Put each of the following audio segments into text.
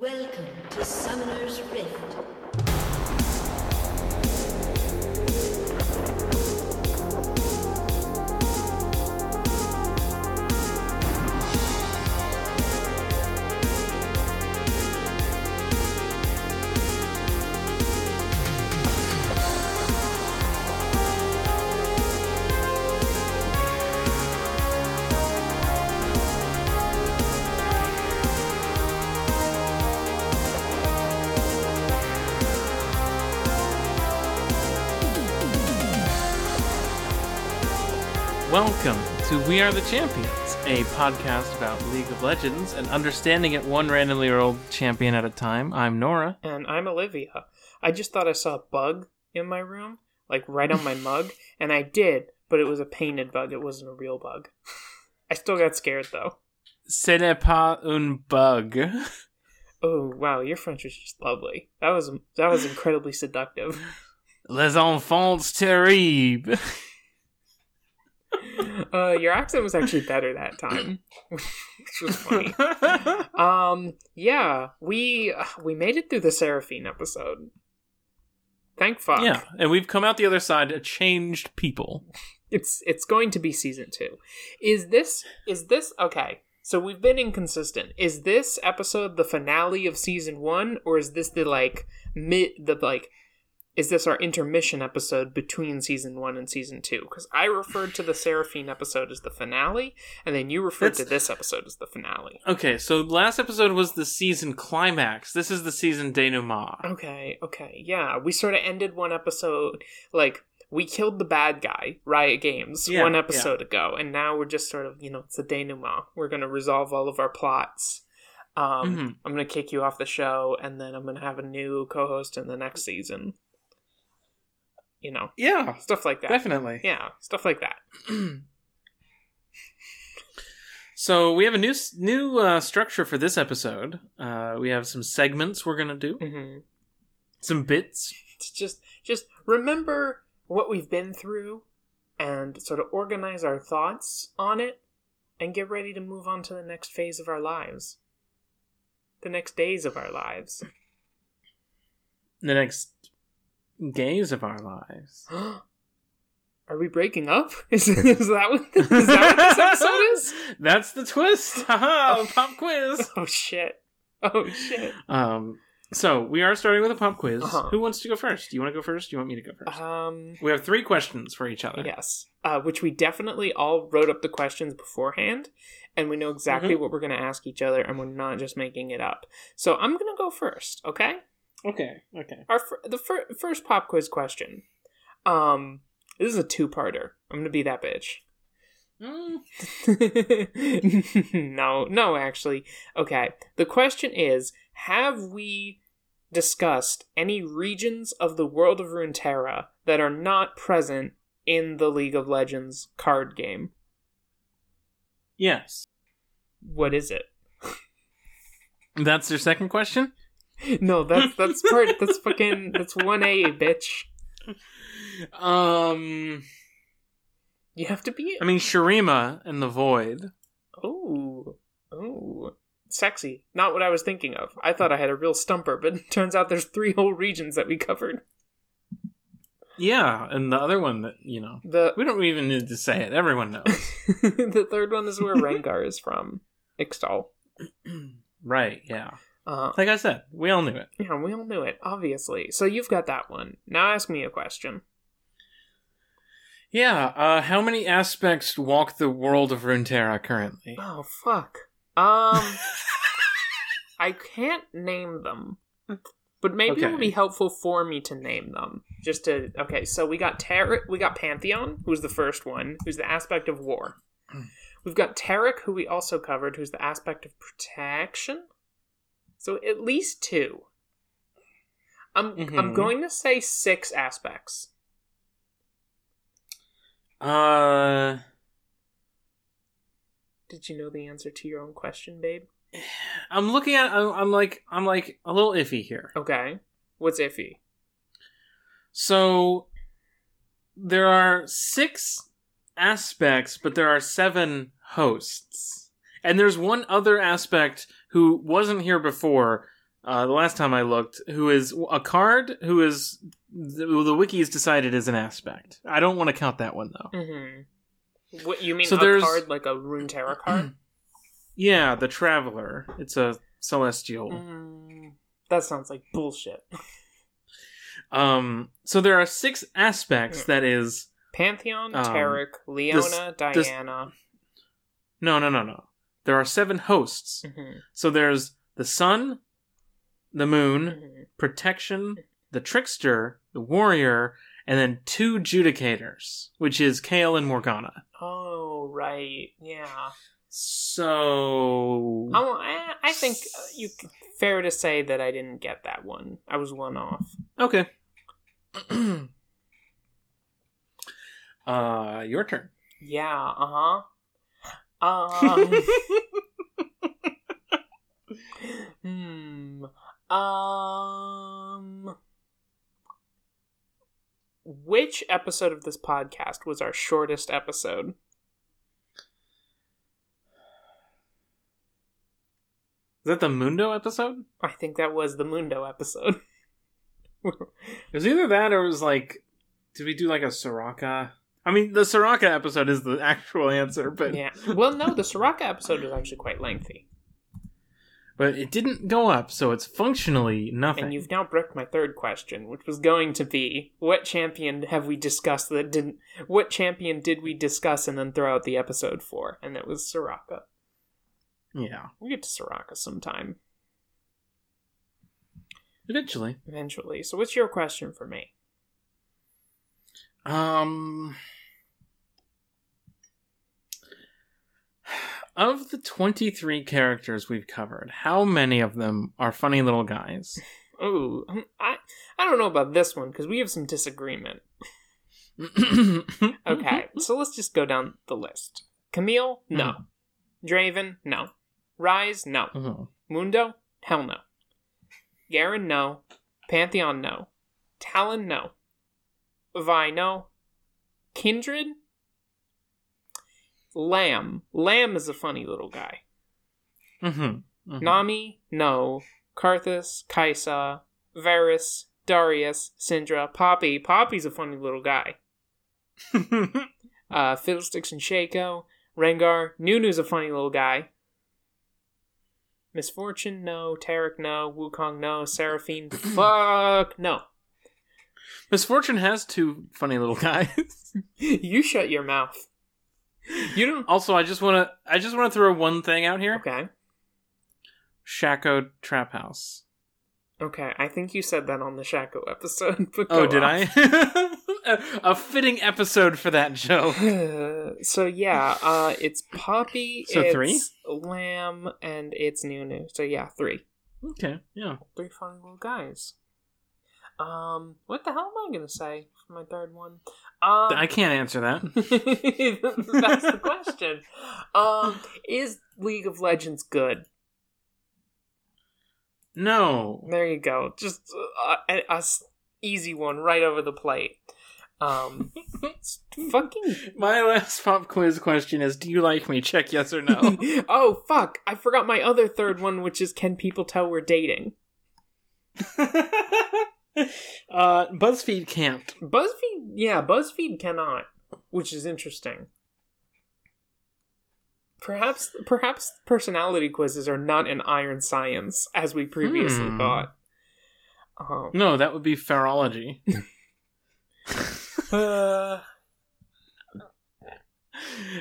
Welcome to Summoner's Rift. Welcome to We Are the Champions, a podcast about League of Legends and understanding it one randomly rolled champion at a time. I'm Nora. And I'm Olivia. I just thought I saw a bug in my room, like right on my mug, and I did, but it was a painted bug. It wasn't a real bug. I still got scared though. Ce n'est pas un bug. Oh wow, your French was just lovely. That was that was incredibly seductive. Les enfants terribles. Uh, your accent was actually better that time, which was funny. Um, yeah, we we made it through the Seraphine episode. Thank fuck. yeah, and we've come out the other side a changed people. It's it's going to be season two. Is this is this okay? So we've been inconsistent. Is this episode the finale of season one, or is this the like mid the like? Is this our intermission episode between season one and season two? Because I referred to the Seraphine episode as the finale, and then you referred to this episode as the finale. Okay, so last episode was the season climax. This is the season denouement. Okay, okay, yeah. We sort of ended one episode like we killed the bad guy, Riot Games, Yeah, one yeah. episode ago, and now we're just sort of you know it's a denouement. We're gonna resolve all of our plots. Um, Mhm. I'm gonna kick you off the show, and then I'm gonna have a new co-host in the next season. You know, Yeah, stuff like that. definitely. Yeah, stuff like that. So we have a new new uh, structure for this episode. Uh, we have some segments we're gonna do, hmm some bits. It's just just remember what we've been through and sort of organize our thoughts on it and get ready to move on to the next phase of our lives the next days of our lives The next gaze of our lives. are we breaking up is, is that what is that what this episode is That's the twist. Haha, pop quiz. oh shit oh shit Um, so we are starting with a pop quiz. Uh-huh. Who wants to go first? Do you want to go first? Do you want me to go first? um we have three questions for each other. yes uh, which we definitely all wrote up the questions beforehand and we know exactly Mhm. what we're going to ask each other and we're not just making it up so i'm going to go first okay Okay. Okay. our fir- the fir- first pop quiz question um this is a two-parter i'm gonna be that bitch Mm, no no actually okay the question is have we discussed any regions of the world of runeterra that are not present in the league of legends card game yes. what is it That's your second question. No that's that's part that's fucking that's 1a bitch Um, you have to be I mean Shurima and the Void. Oh, oh, sexy. Not what I was thinking of. I thought I had a real stumper, but it turns out there's three whole regions that we covered. Yeah, and the other one that you know The we don't even need to say it. Everyone knows. the third one is where Rengar is from. Ixtal. right? Yeah. Uh, Like I said, we all knew it. yeah, we all knew it, obviously. So you've got that one. Now ask me a question. Yeah. Uh, how many aspects walk the world of Runeterra currently? Oh fuck. Um, I can't name them, but maybe it Okay. would be helpful for me to name them. Just to okay. So we got Ter- we got Pantheon, who's the first one, who's the aspect of war. We've got Taric, who we also covered, who's the aspect of protection. So at least two. I'm I'm Mhm. going to say six aspects. Uh, Did you know the answer to your own question, babe? I'm looking at. I'm, I'm like. I'm like a little iffy here. Okay. What's iffy? So there are six aspects, but there are seven hosts. And there's one other aspect who wasn't here before uh, the last time I looked, who is a card who is the, the wikis decided is an aspect. I don't want to count that one though. Mm-hmm. What you mean? So a there's- card like a Runeterra card? Yeah, the Traveler. It's a celestial. mm, that sounds like bullshit. Um, so there are six aspects. That is Pantheon, Um, Taric, Leona, this- Diana. no, no, no, no. There are seven hosts. Mhm, So there's the sun, the moon, mhm. protection, the trickster, the warrior, and then two judicators, which is Kayle and Morgana. Oh right, yeah. So I, I, think you fair to say that I didn't get that one. I was one off. okay. uh, your turn. Yeah. Uh huh. Um. hmm. Um. Which episode of this podcast was our shortest episode? Is that the Mundo episode? I think that was the Mundo episode. It was either that or it was like, did we do like a Soraka? I mean, the Soraka episode is the actual answer, but yeah. Well, no, the Soraka episode was actually quite lengthy. but it didn't go up, so it's functionally nothing. And you've now bricked my third question, which was going to be what champion have we discussed that didn't what champion did we discuss and then throw out the episode for? And it was Soraka. yeah, We'll get to Soraka sometime, eventually. eventually. So what's your question for me? Um, of the twenty-three characters we've covered, how many of them are funny little guys? Oh, I I don't know about this one because we have some disagreement. Okay, so let's just go down the list. Camille, no. Draven, no. Ryze, no. Mhm. Mundo, hell no. Garen, no. Pantheon, no. Talon, no. Vi, no. Kindred, Lamb. Lamb is a funny little guy. Mhm. Mhm. Nami, no. Karthus, Kaisa, Varus, Darius, Syndra, Poppy. Poppy's a funny little guy. Uh, Fiddlesticks and Shaco, Rengar, Nunu's a funny little guy. Miss Fortune, no. Taric, no. Wukong, no. Seraphine, fuck, no. Miss Fortune has two funny little guys. you shut your mouth. You don't. also, I just want to I just want to throw one thing out here. Okay. Shaco Trap House. Okay, I think you said that on the Shaco episode. Oh, did off. I? a, a fitting episode for that joke. so yeah, uh, it's Poppy, So it's three? Lamb, and it's Nunu. So yeah, three. Okay, yeah. Three funny little guys. Um, what the hell am I gonna say for my third one? Um, I can't answer that. that's the question. Um, is League of Legends good? No. There you go. Just uh, a, a s- easy one right over the plate. Um, it's fucking. My last pop quiz question is Do you like me? Check yes or no. oh fuck! I forgot my other third one, which is can people tell we're dating? uh, BuzzFeed can't. BuzzFeed, yeah, BuzzFeed cannot, which is interesting. Perhaps, perhaps personality quizzes are not an iron science as we previously Hmm. thought. Um, No, that would be ferology. uh,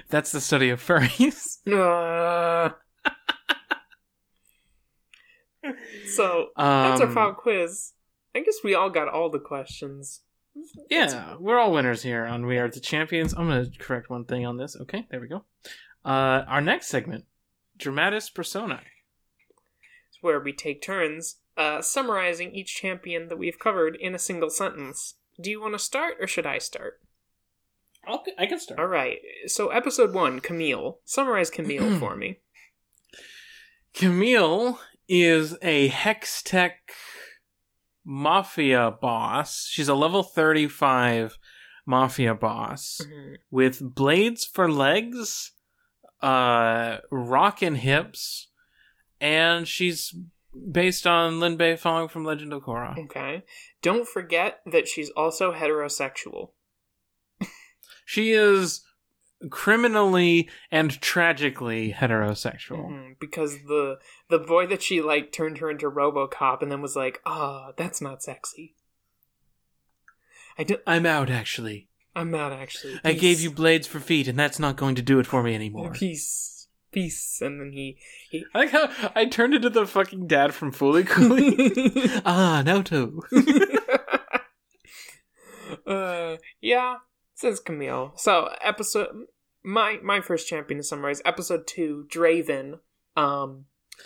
That's the study of furries. uh. so that's our Um, pop quiz. I guess we all got all the questions. Yeah, we're all winners here on We Are the Champions. I'm going to correct one thing on this. Okay, there we go. Uh, our next segment, Dramatis Personae. It's where we take turns uh, summarizing each champion that we've covered in a single sentence. Do you want to start or should I start? Okay, I can start. All right. So episode one, Camille. Summarize Camille for me. Camille is a Hex Tech mafia boss. She's a level 35 mafia boss Mhm. with blades for legs, uh, rockin' hips, and she's based on Lin Beifong from Legend of Korra. Okay. Don't forget that she's also heterosexual. She is criminally and tragically heterosexual. Mhm, Because the the boy that she like turned her into RoboCop and then was like, "Ah, that's not sexy." I don't, I'm out, actually. I'm out actually. I gave you blades for feet, and that's not going to do it for me anymore. peace, peace, and then he he. I like how I turned into the fucking dad from Fooly Cooly. ah, Naoto. uh, yeah, says Camille. So episode my my first champion to summarize episode two, Draven. Um,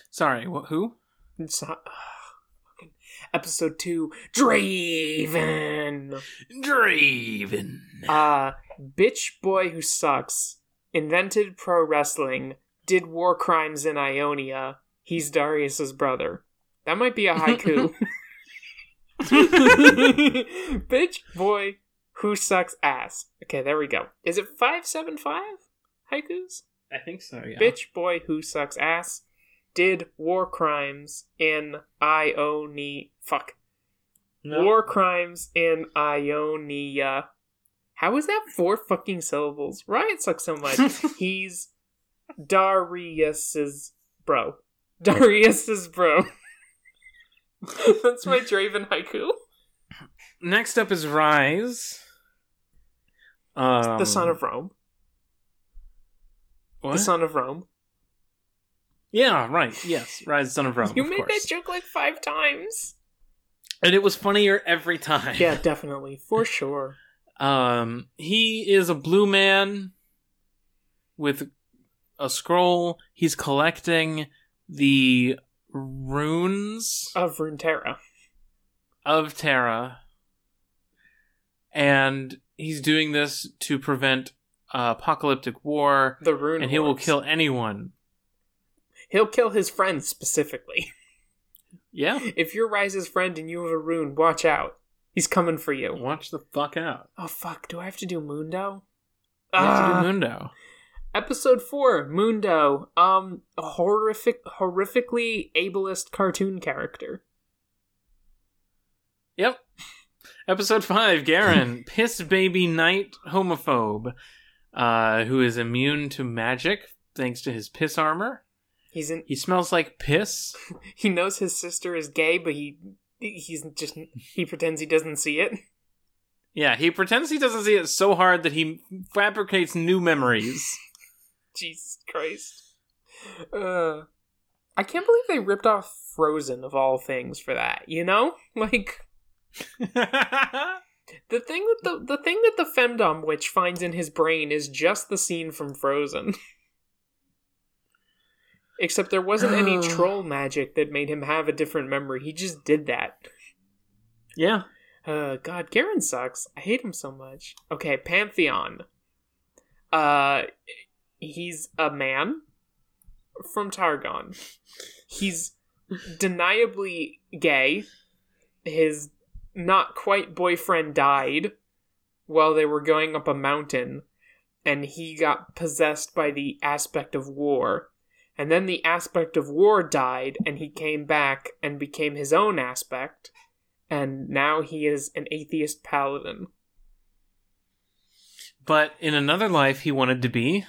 Sorry, wh- who? it's not- fucking episode two, Draven. Draven. Uh, bitch boy who sucks. Invented pro wrestling. Did war crimes in Ionia. He's Darius's brother. That might be a haiku. bitch boy who sucks ass. Okay, there we go. Is it 575 haikus? I think so, yeah. Bitch boy who sucks ass did war crimes in Ionia. Fuck. No. War crimes in Ionia. How is that four fucking syllables? Riot sucks so much. He's Darius's bro. Darius's bro. That's my Draven haiku. Next up is Ryze. Um, the son of Rome. what? The son of Rome. Yeah, right. Yes, Ryze, son of Rome. You of made course. that joke like five times. and it was funnier every time. Yeah, definitely. For sure. Um, he is a blue man with a scroll. He's collecting the runes Of Runeterra. of Terra, and he's doing this to prevent uh, apocalyptic war. The rune. And he will hordes. kill anyone. He'll kill his friends specifically. Yeah, If you're Ryze's friend and you have a rune, watch out. He's coming for you. watch the fuck out. Oh fuck, do I have to do Mundo? You have to Ah. do Mundo. Episode 4, Mundo. Um a horrific horrifically ableist cartoon character. Yep. Episode five, Garen, piss baby knight homophobe, uh, who is immune to magic thanks to his piss armor. He's in He smells like piss. he knows his sister is gay, but he he's just he pretends he doesn't see it. Yeah, he pretends he doesn't see it so hard that he fabricates new memories. Jesus Christ. Uh I can't believe they ripped off Frozen of all things for that, you know? Like The thing that the the thing that the femdom witch finds in his brain is just the scene from Frozen. Except there wasn't any troll magic that made him have a different memory. He just did that. yeah. Uh God, Garen sucks. I hate him so much. Okay, Pantheon. Uh he's a man from Targon. He's deniably gay. His not quite boyfriend died while they were going up a mountain, and he got possessed by the aspect of war. And then the aspect of war died, and he came back and became his own aspect, and now he is an atheist paladin. But in another life, he wanted to be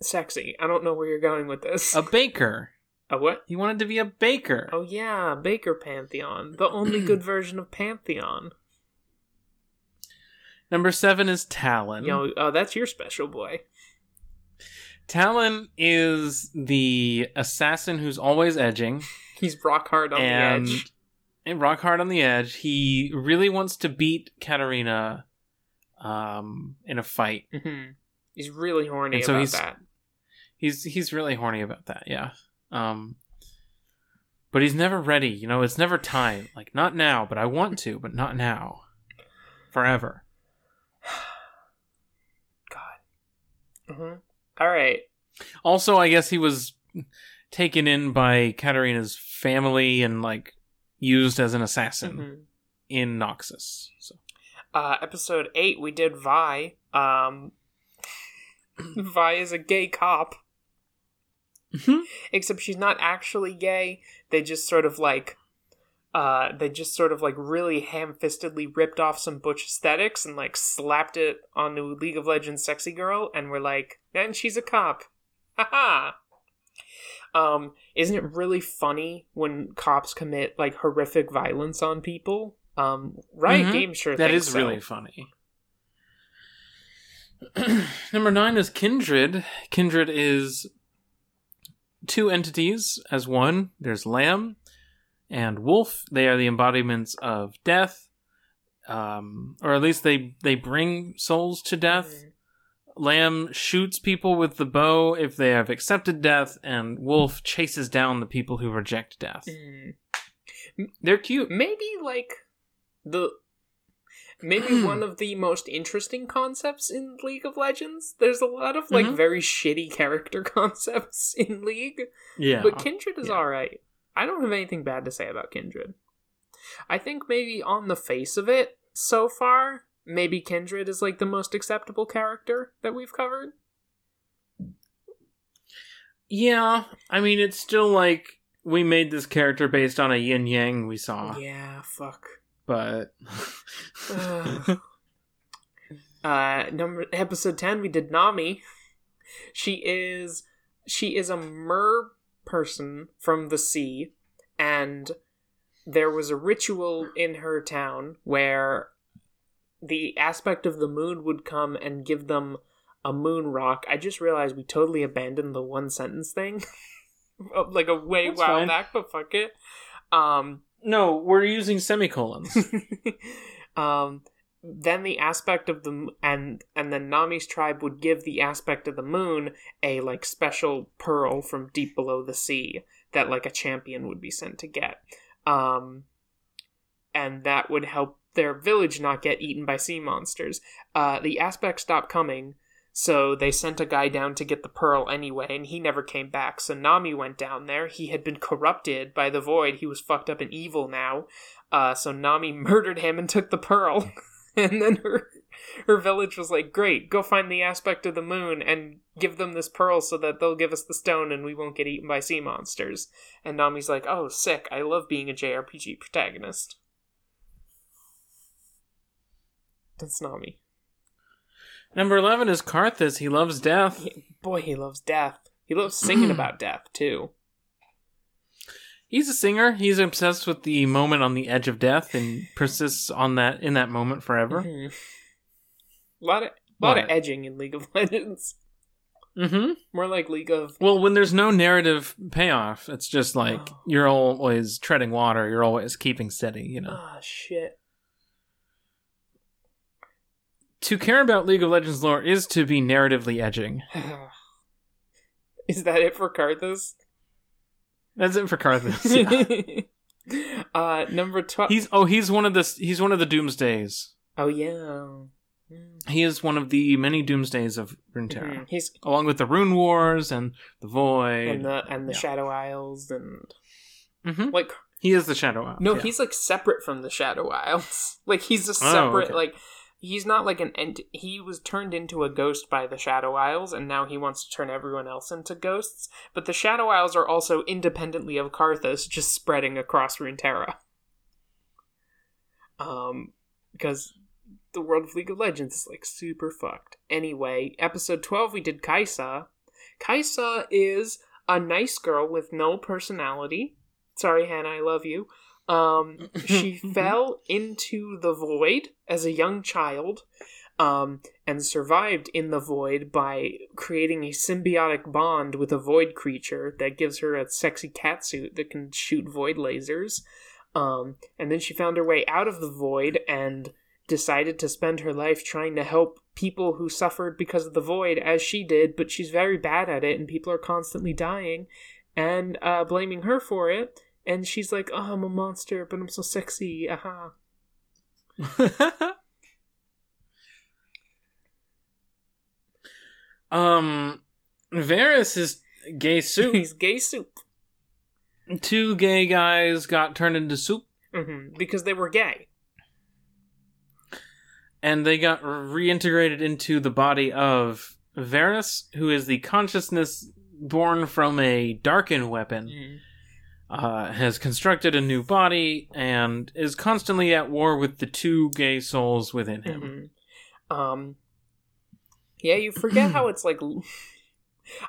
Sexy. I don't know where you're going with this. a baker. A what? He wanted to be a baker. Oh yeah, Baker Pantheon, the only good version of Pantheon. Number seven is Talon. You know, oh, that's your special boy. Talon is the assassin who's always edging. He's rock hard on and the edge. and rock hard on the edge. He really wants to beat Katarina um, in a fight. hmm He's really horny And so about he's- that. He's he's really horny about that. Yeah. Um, but he's never ready. You know, it's never time. Like not now, but I want to, but not now. Forever. God. hmm All right. Also, I guess he was taken in by Katarina's family and like used as an assassin Mhm. in Noxus. So Uh, episode eight, we did Vi. Um, Vi is a gay cop. Mhm. except she's not actually gay. They just sort of like uh they just sort of like really ham-fistedly ripped off some butch aesthetics and like slapped it onto League of Legends sexy girl and we're like, and she's a cop. Haha. um, isn't it really funny when cops commit like horrific violence on people? Um, Riot Mhm. Games sure That is so. really funny. Number nine is Kindred. Kindred is two entities as one. There's Lamb and Wolf. They are the embodiments of death, um, or at least they they bring souls to death. Mhm. Lamb shoots people with the bow if they have accepted death, and Wolf chases down the people who reject death. Mm. They're cute. maybe like the maybe one of the most interesting concepts in League of Legends. There's a lot of like Mhm. very shitty character concepts in League, Yeah. but Kindred is Yeah. all right. I don't have anything bad to say about Kindred. I think maybe on the face of it so far, maybe Kindred is like the most acceptable character that we've covered. Yeah, I mean, it's still like we made this character based on a yin yang we saw, Yeah, fuck. But uh number episode 10 we did nami. She is she is a mer person from the sea and there was a ritual in her town where the aspect of the moon would come and give them a moon rock. I just realized we totally abandoned the one sentence thing. Like a way That's while fine. back but fuck it. Um no, we're using semicolons. um, then the aspect of the and and then Nami's tribe would give the aspect of the moon a like special pearl from deep below the sea that like a champion would be sent to get. Um, and that would help their village not get eaten by sea monsters. Uh, the aspect stopped coming, so they sent a guy down to get the pearl anyway, and he never came back. So Nami went down there. He had been corrupted by the void. He was fucked up and evil now. Uh, so Nami murdered him and took the pearl. and then her her village was like, "Great, go find the aspect of the moon and give them this pearl so that they'll give us the stone and we won't get eaten by sea monsters." And Nami's like, "Oh, sick! I love being a JRPG protagonist." That's Nami. Number eleven is Karthus. He loves death. He- boy, he loves death. He loves singing about death too. He's a singer. He's obsessed with the moment on the edge of death and persists on that in that moment forever. Mhm. A lot of lot of edging in League of Legends. Mm-hmm. More like League of Well, when there's no narrative payoff, it's just like Oh. you're always treading water. You're always keeping steady. You know. ah shit. To care about League of Legends lore is to be narratively edging. Is that it for Karthus? That's it for Karthus. Yeah. uh, number twelve. he's oh he's one of the he's one of the Doomsdays. oh yeah. Mm. He is one of the many Doomsdays of Runeterra, Mhm. He's along with the Rune Wars and the Void. and the and the yeah. Shadow Isles and Mhm. like He is the Shadow Isle. no, yeah. he's like separate from the Shadow Isles. like he's a Oh, separate okay. like he's not like an ent. He was turned into a ghost by the Shadow Isles, and now he wants to turn everyone else into ghosts. But the Shadow Isles are also independently of Karthus, just spreading across Runeterra. Um, because the world of League of Legends is like super fucked. Anyway, episode twelve we did Kaisa. Kaisa is a nice girl with no personality. Sorry, Hannah, I love you. Um, she fell into the void as a young child, um, and survived in the void by creating a symbiotic bond with a void creature that gives her a sexy catsuit that can shoot void lasers. Um, and then she found her way out of the void and decided to spend her life trying to help people who suffered because of the void as she did, but she's very bad at it, and people are constantly dying and uh, blaming her for it. And she's like, "Oh, I'm a monster, but I'm so sexy." Aha. um, Varus is gay soup. He's gay soup Two gay guys got turned into soup, hmm because they were gay. and they got reintegrated into the body of Varus, who is the consciousness born from a darken weapon, Mm-hmm. Uh, has constructed a new body and is constantly at war with the two gay souls within him. Mhm. Um, yeah, you forget how it's like.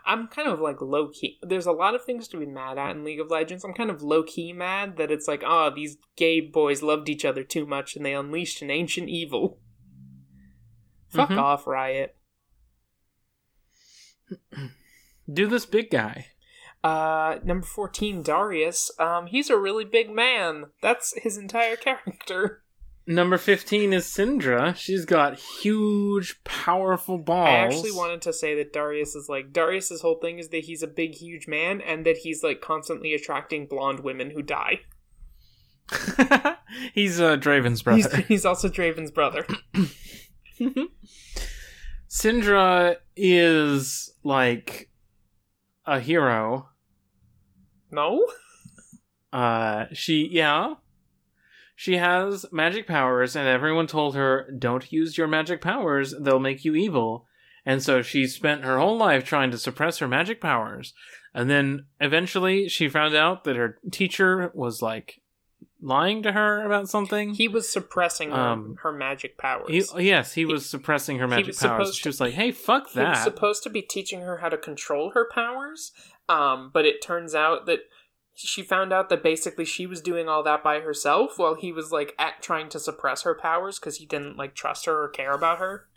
I'm kind of like low key. There's a lot of things to be mad at in League of Legends. I'm kind of low key mad that it's like, oh, these gay boys loved each other too much and they unleashed an ancient evil. Fuck Mhm. off, Riot. Do this big guy. Uh, number 14, Darius. Um, he's a really big man. That's his entire character. Number 15 is Syndra. She's got huge, powerful balls. I actually wanted to say that Darius is like Darius's whole thing is that he's a big, huge man, and that he's like constantly attracting blonde women who die. He's uh, Draven's brother. He's, he's also Draven's brother. Syndra is like a hero. No, Uh, she, yeah. She has magic powers, and everyone told her, don't use your magic powers, they'll make you evil. And so she spent her whole life trying to suppress her magic powers. And then eventually she found out that her teacher was like lying to her about something. he was suppressing her, Um, her magic powers. He- yes, he was suppressing her magic powers. supposed She to- was like, "Hey, fuck that." He was supposed to be teaching her how to control her powers, um, but it turns out that she found out that basically she was doing all that by herself while he was like at trying to suppress her powers because he didn't like trust her or care about her.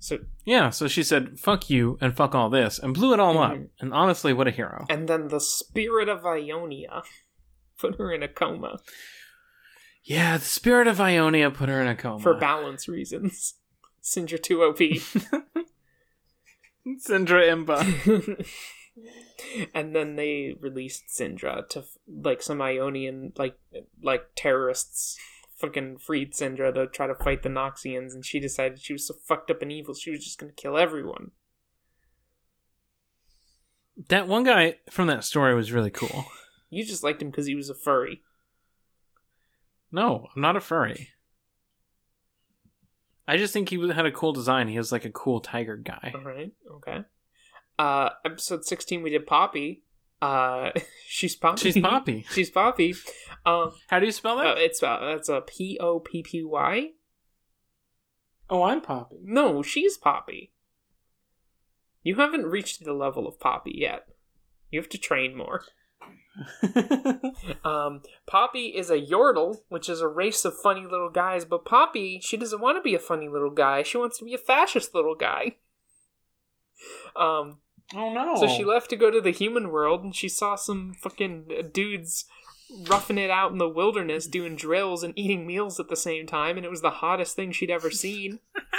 So yeah, so she said, "Fuck you and fuck all this," and blew it all up. Mhm. And honestly, what a hero! and then the spirit of Ionia put her in a coma Yeah, the spirit of Ionia put her in a coma for balance reasons. Syndra 2 OP. Syndra Imba. and then they released Syndra to like some Ionian like like terrorists fucking freed Syndra to try to fight the Noxians and she decided she was so fucked up and evil she was just gonna kill everyone. that one guy from that story was really cool. You just liked him because he was a furry. No, I'm not a furry. I just think he had a cool design. He was like a cool tiger guy. Alright, okay. Uh episode sixteen we did Poppy. Uh she's Poppy. She's Poppy. she's Poppy. Um How do you spell that? uh, it's uh, that's a P O P P Y. oh, I'm Poppy. No, she's Poppy. You haven't reached the level of Poppy yet. You have to train more. Um, Poppy is a Yordle, which is a race of funny little guys, but Poppy, she doesn't want to be a funny little guy. She wants to be a fascist little guy. Um, oh no! so she left to go to the human world, and she saw some fucking dudes roughing it out in the wilderness, doing drills and eating meals at the same time, and it was the hottest thing she'd ever seen.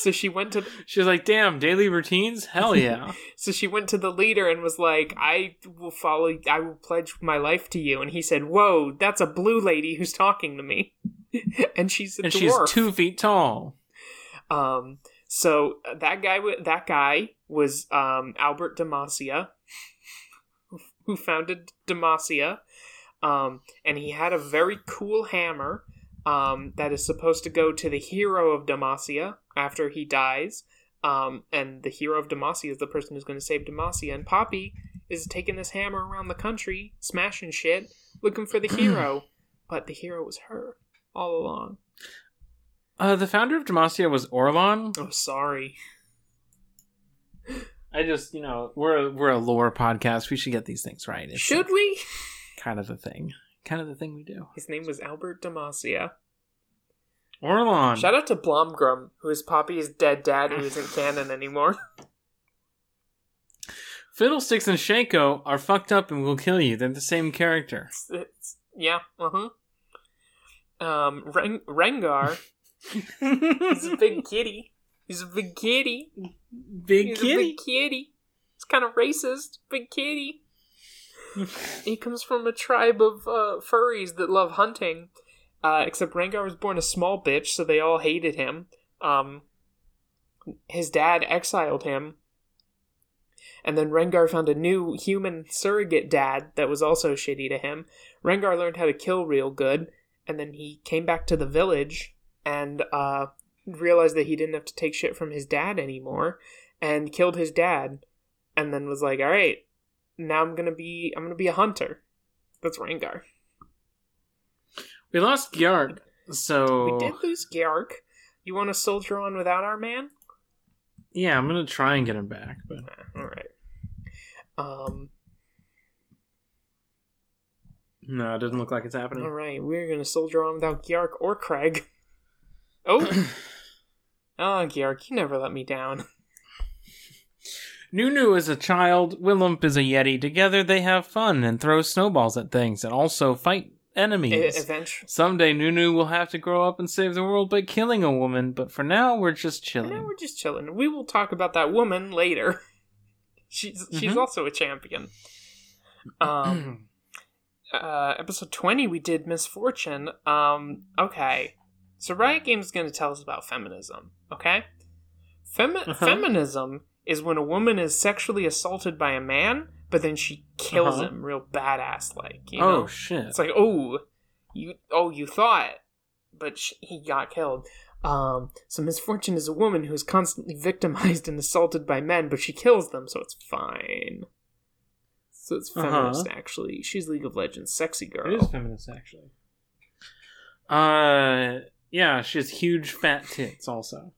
So she went to She was like, "Damn, daily routines? Hell yeah!" So she went to the leader and was like, I will follow, I will pledge my life to you. And he said, Whoa, that's a blue lady who's talking to me. and she's a and dwarf. she's two feet tall. Um, so that guy, that guy was um, Albert Demacia, who founded Demacia. Um, and he had a very cool hammer um, that is supposed to go to the hero of Demacia after he dies. Um, and the hero of Demacia is the person who's going to save Demacia. And Poppy is taking this hammer around the country, smashing shit, looking for the hero. but the hero was her all along. Uh, the founder of Demacia was Orlon. Oh, sorry. I just, you know, we're a, we're a lore podcast. We should get these things right. It's Should we? kind of the thing, kind of the thing we do. His name was Albert Demacia. Orlon. Shout out to Blomgrum, who is Poppy's dead dad who isn't canon anymore. Fiddlesticks and Shaco are fucked up and will kill you. They're the same character. It's, it's, yeah, uh huh. Um, Ren- Rengar, he's a big kitty. He's a big kitty. Big He's kitty. a big kitty. It's kind of racist. Big kitty. he comes from a tribe of uh, furries that love hunting. Uh, except Rengar was born a small bitch, so they all hated him. Um, his dad exiled him. And then Rengar found a new human surrogate dad that was also shitty to him. Rengar learned how to kill real good, and then he came back to the village and uh, realized that he didn't have to take shit from his dad anymore, and killed his dad. and then was like, "All right, now I'm gonna be I'm gonna be a hunter." That's Rengar We lost Gyark, so We did lose Georg. You want to soldier on without our man? yeah, I'm gonna try and get him back. But all right. Um. no, it doesn't look like it's happening. All right, we're gonna soldier on without Georg or Craig. Oh, oh, Georg, you never let me down. Nunu is a child, Willump is a Yeti. Together they have fun and throw snowballs at things and also fight enemies. Eventually, Someday Nunu will have to grow up and save the world by killing a woman, but for now we're just now chilling. we're just chilling. We will talk about that woman later. She's she's Mhm. also a champion. Um. uh, episode 20 we did Miss Fortune um okay so riot games is going to tell us about feminism okay Femi- Uh-huh. feminism is when a woman is sexually assaulted by a man but then she kills Uh-huh. him real badass like you know? oh shit! it's like oh you oh you thought but sh- he got killed um so Miss Fortune is a woman who's constantly victimized and assaulted by men but she kills them so it's fine so it's Uh-huh. feminist actually she's league of legends sexy girl It is feminist, actually. Uh, yeah, she has huge fat tits. Also,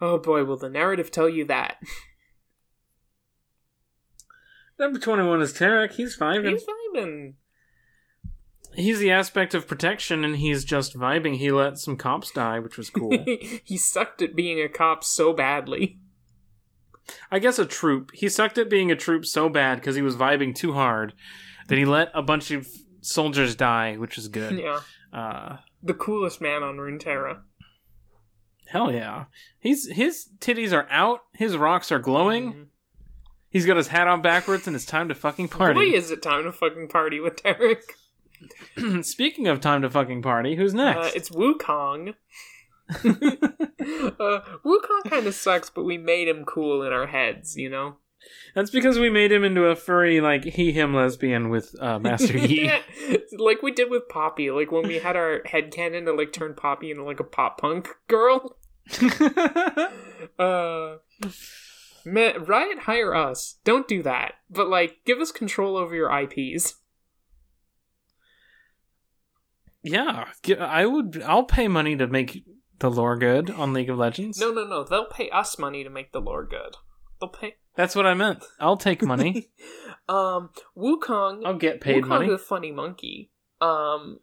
oh boy will the narrative tell you that number twenty-one is Taric. He's vibing. he's vibing He's the aspect of protection, and he's just vibing. He let some cops die, which was cool. he sucked at being a cop so badly I guess a troop. He sucked at being a troop so bad because he was vibing too hard that he let a bunch of soldiers die, which is good. yeah Uh, the coolest man on runeterra hell yeah. He's his titties are out. His rocks are glowing. Mhm. He's got his hat on backwards, and it's time to fucking party. is it time to fucking party with Derek Speaking of time to fucking party, who's Uh, next? it's Wukong. uh, Wukong kind of sucks, but we made him cool in our heads, you know. That's because we made him into a furry, like he him lesbian with uh, Master Yi. Yeah, like we did with Poppy. Like when we had our head headcanon to like turn Poppy into like a pop punk girl. Uh, man, Riot hire us. Don't do that. But like, give us control over your IPs. yeah, I would. I'll pay money to make the lore good on League of Legends. No, no, no. They'll pay us money to make the lore good. They'll pay. That's what I meant. I'll take money. um, Wukong. I'll get paid Wukong money. a funny monkey. Um,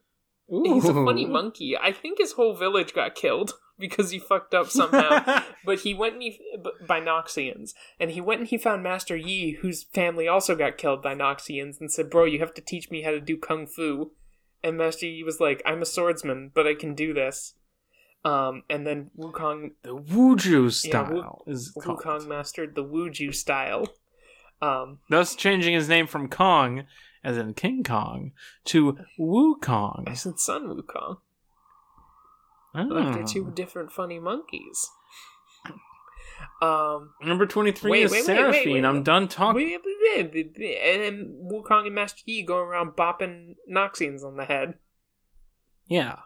Ooh. he's a funny monkey. I think his whole village got killed because he fucked up somehow. but he went and he by Noxians, and he went and he found Master Yi, whose family also got killed by Noxians, and said, "Bro, you have to teach me how to do kung fu." And Master Yi was like, "I'm a swordsman, but I can do this." Um, and then Wukong the Wuju Yeah, style is called. Wukong mastered the Wuju style. Um, Thus changing his name from Kong, as in King Kong, to Wukong. I said Sun Wukong. Oh. After two different funny monkeys. Um, Number 23 Wait, is wait, Seraphine. wait. I'm done talking. and then Wukong and Master Yi going around bopping Noxians on the head. Yeah.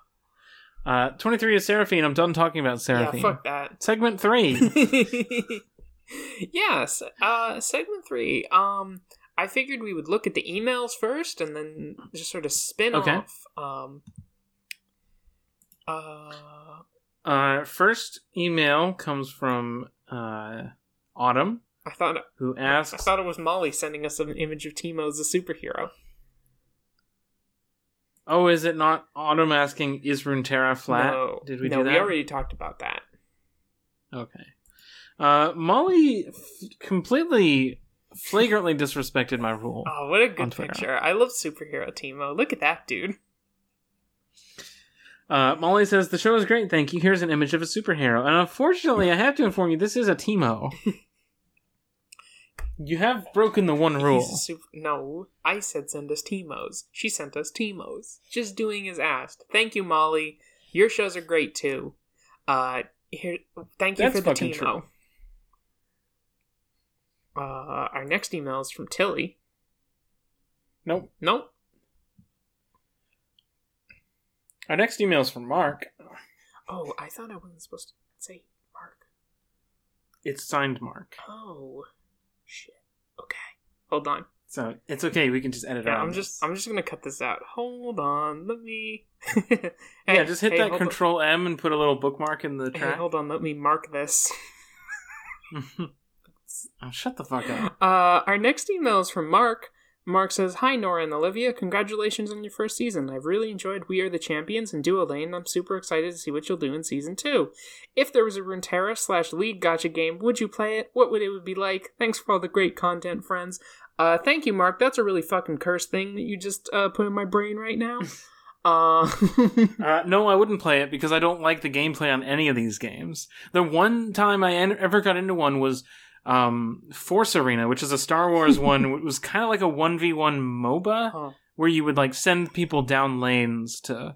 Uh, 23 is Seraphine. I'm done talking about Seraphine. Yeah, fuck that. Segment 3. yes, uh, segment three. Um, I figured we would look at the emails first and then just sort of spin Okay. off. Um, uh, uh, first email comes from uh, Autumn, I thought who asked. I thought it was Molly sending us an image of Teemo as a superhero. Oh, is it not Autumn asking, is Runeterra flat? No, Did we no, do that? No, we already talked about that. Okay. Uh, Molly f- completely, flagrantly disrespected my rule. Oh, what a good picture! I love superhero Teemo. Look at that dude. Uh, Molly says, The show is great, thank you. Here's an image of a superhero. And unfortunately, I have to inform you, this is a Teemo. you have broken the one rule. Super- no, I said send us Teemos. She sent us Teemos. Just doing as asked. Thank you, Molly. Your shows are great too. Uh, here, thank you That's for the Teemo. true. Uh, our next email is from Tilly. Nope. Nope. Our next email is from Mark. Oh, I thought I wasn't supposed to say Mark. It's signed Mark. Oh, Shit. Okay. Hold on. So it's okay. We can just edit Yeah, out. I'm just I'm just gonna cut this out. Hold on. Let me. yeah, just hit hey, that hold on. Control M and put a little bookmark in the Hey, track. hold on. Let me mark this. oh, shut the fuck up. Uh, our next email is from Mark. Mark says, Hi, Nora and Olivia. Congratulations on your first season. I've really enjoyed We Are the Champions and Duo Lane. I'm super excited to see what you'll do in season two. If there was a Runeterra slash League gacha game, would you play it? What would it be like? Thanks for all the great content, friends. Uh, thank you, Mark. That's a really fucking cursed thing that you just uh, put in my brain right now. Uh, Uh, no, I wouldn't play it because I don't like the gameplay on any of these games. The one time I en- ever got into one was um, Force Arena, which is a Star Wars one. It was kind of like a 1v1 MOBA Huh. where you would like send people down lanes to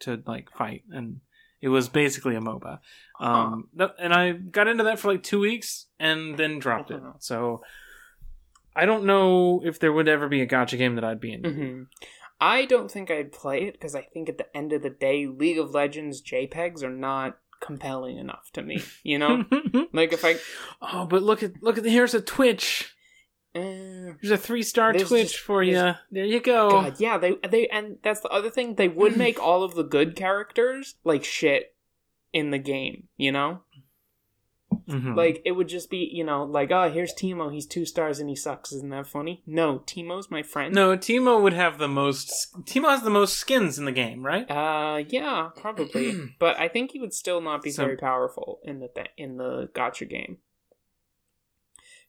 to like fight and it was basically a MOBA. Um, th- and I got into that for like 2 weeks and then dropped it. Uh-huh. So I don't know if there would ever be a gacha game that I'd be into. hmm I don't think I'd play it because I think at the end of the day, League of Legends JPEGs are not compelling enough to me. You know, like if I oh, but look at look at here's a Twitch. Uh, There's a three star Twitch just- for you. There you go. God, yeah, they they and that's the other thing. They would make all of the good characters like shit in the game. You know, Mhm. like it would just be you know like oh here's Teemo, he's two stars and he sucks. Isn't that funny? No, Teemo's my friend. no, Teemo would have the most. Teemo has the most skins in the game, right? Uh, yeah, probably, but I think he would still not be So- very powerful in the th- in the gacha game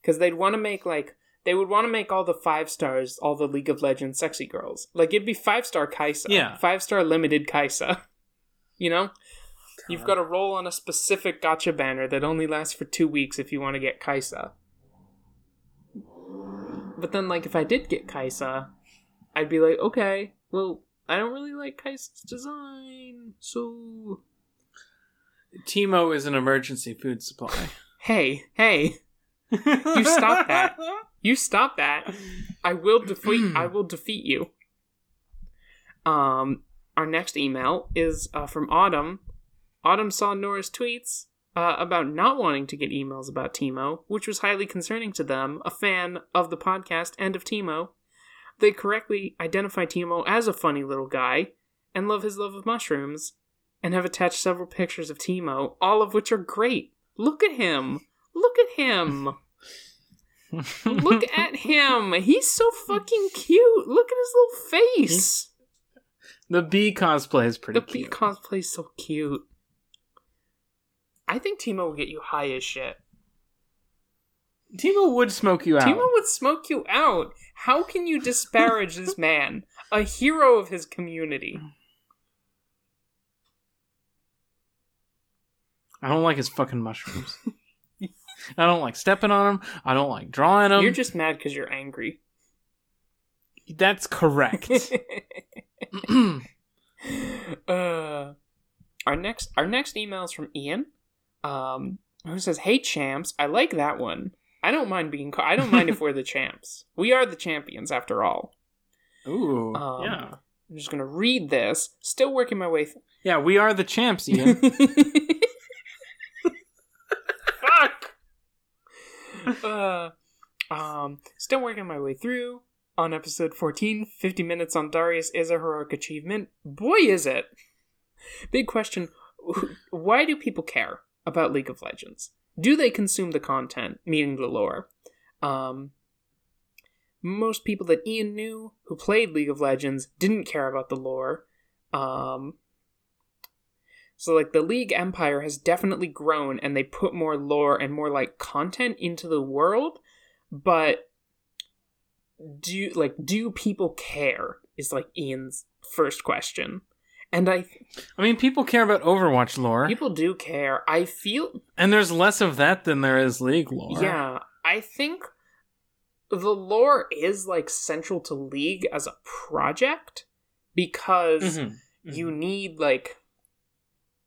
because they'd want to make like they would want to make all the five stars, all the League of Legends sexy girls. Like it'd be five star Kaisa, Yeah. five star limited Kaisa. You know, you've got to roll on a specific gacha banner that only lasts for two weeks if you want to get Kaisa. But then, like, if I did get Kaisa, I'd be like, okay, well, I don't really like Kaisa's design, so Teemo is an emergency food supply. hey, hey, you stop that. you stop that. I will defeat. I will defeat you. Um, our next email is uh, from Autumn. Autumn saw Nora's tweets uh, about not wanting to get emails about Teemo, which was highly concerning to them, a fan of the podcast and of Teemo. They correctly identify Teemo as a funny little guy and love his love of mushrooms, and have attached several pictures of Teemo, all of which are great. Look at him! Look at him! Look at him! He's so fucking cute! Look at his little face! the bee cosplay is pretty The bee cute. cosplay's so cute. I think Teemo will get you high as shit. Teemo would smoke you out. Teemo would smoke you out. How can you disparage this man, a hero of his community? I don't like his fucking mushrooms. I don't like stepping on them. I don't like drawing them. you're just mad because you're angry. That's correct. uh, our next our next email is from Ian, um, who says, "Hey champs, I like that one. I don't mind being. ca- I don't mind if we're the champs. We are the champions after all. Ooh, Um, yeah, I'm just gonna read this. Still working my way. Th- yeah. We are the champs, Ian. Fuck. uh, um, still working my way through. On episode 14, 50 minutes on Darius is a heroic achievement. Boy, is it! Big question why do people care about League of Legends? Do they consume the content, meaning the lore? Um, most people that Ian knew who played League of Legends didn't care about the lore. Um, so like the League Empire has definitely grown and they put more lore and more like content into the world, but do like do people care is like Ian's first question. And I I mean, people care about Overwatch lore, people do care. I feel and there's less of that than there is League lore. yeah, I think the lore is like central to League as a project because Mhm. you need like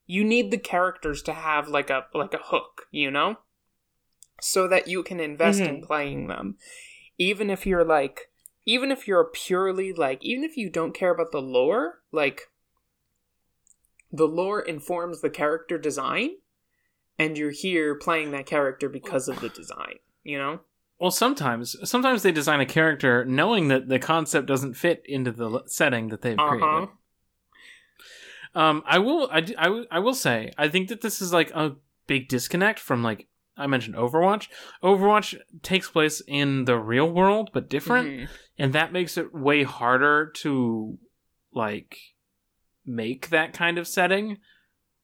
you need the characters to have like a like a hook you know so that you can invest in playing them even if you're like even if you're purely like even if you don't care about the lore like the lore informs the character design and you're here playing that character because of the design you know Well, sometimes sometimes they design a character knowing that the concept doesn't fit into the setting that they've Uh huh. created. Um, I will, I, I I will say, I think that this is like a big disconnect from like I mentioned Overwatch. Overwatch takes place in the real world, but different, Mhm. and that makes it way harder to like make that kind of setting.